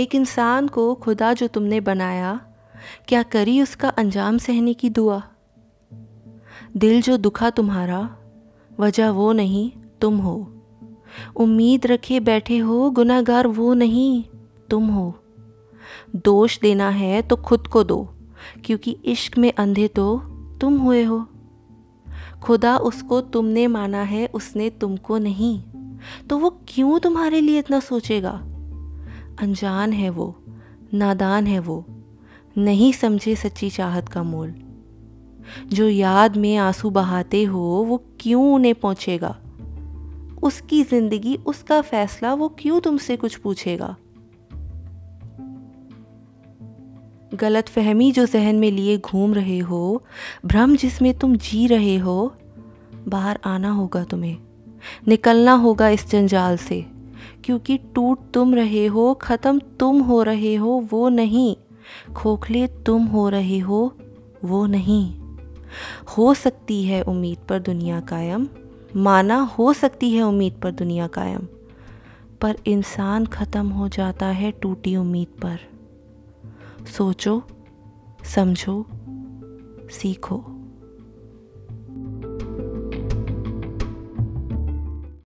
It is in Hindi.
एक इंसान को खुदा जो तुमने बनाया, क्या करी उसका अंजाम सहने की दुआ? दिल जो दुखा तुम्हारा, वजह वो नहीं, तुम हो। उम्मीद रखे बैठे हो गुनागार वो नहीं, तुम हो। दोष देना है तो खुद को दो, क्योंकि इश्क में अंधे तो तुम हुए हो। खुदा उसको तुमने माना है, उसने तुमको नहीं। तो वो क्यों तुम्हारे लिए इतना सोचेगा? अनजान है वो, नादान है वो, नहीं समझे सच्ची चाहत का मोल। जो याद में आँसू बहाते हो, वो क्यों उन्हें पहुंचेगा? उसकी ज़िंदगी, उसका फैसला, वो क्यों तुमसे कुछ पूछेगा? गलत फहमी जो जहन में लिए घूम रहे हो, भ्रम जिसमें तुम जी रहे हो, बाहर आना होगा तुम्हें, निकलना होगा इस जंजाल से। क्योंकि टूट तुम रहे हो, ख़त्म तुम हो रहे हो, वो नहीं। खोखले तुम हो रहे हो, वो नहीं। हो सकती है उम्मीद पर दुनिया कायम, माना हो सकती है उम्मीद पर दुनिया कायम, पर इंसान ख़त्म हो जाता है टूटी उम्मीद पर। सोचो, समझो, सीखो।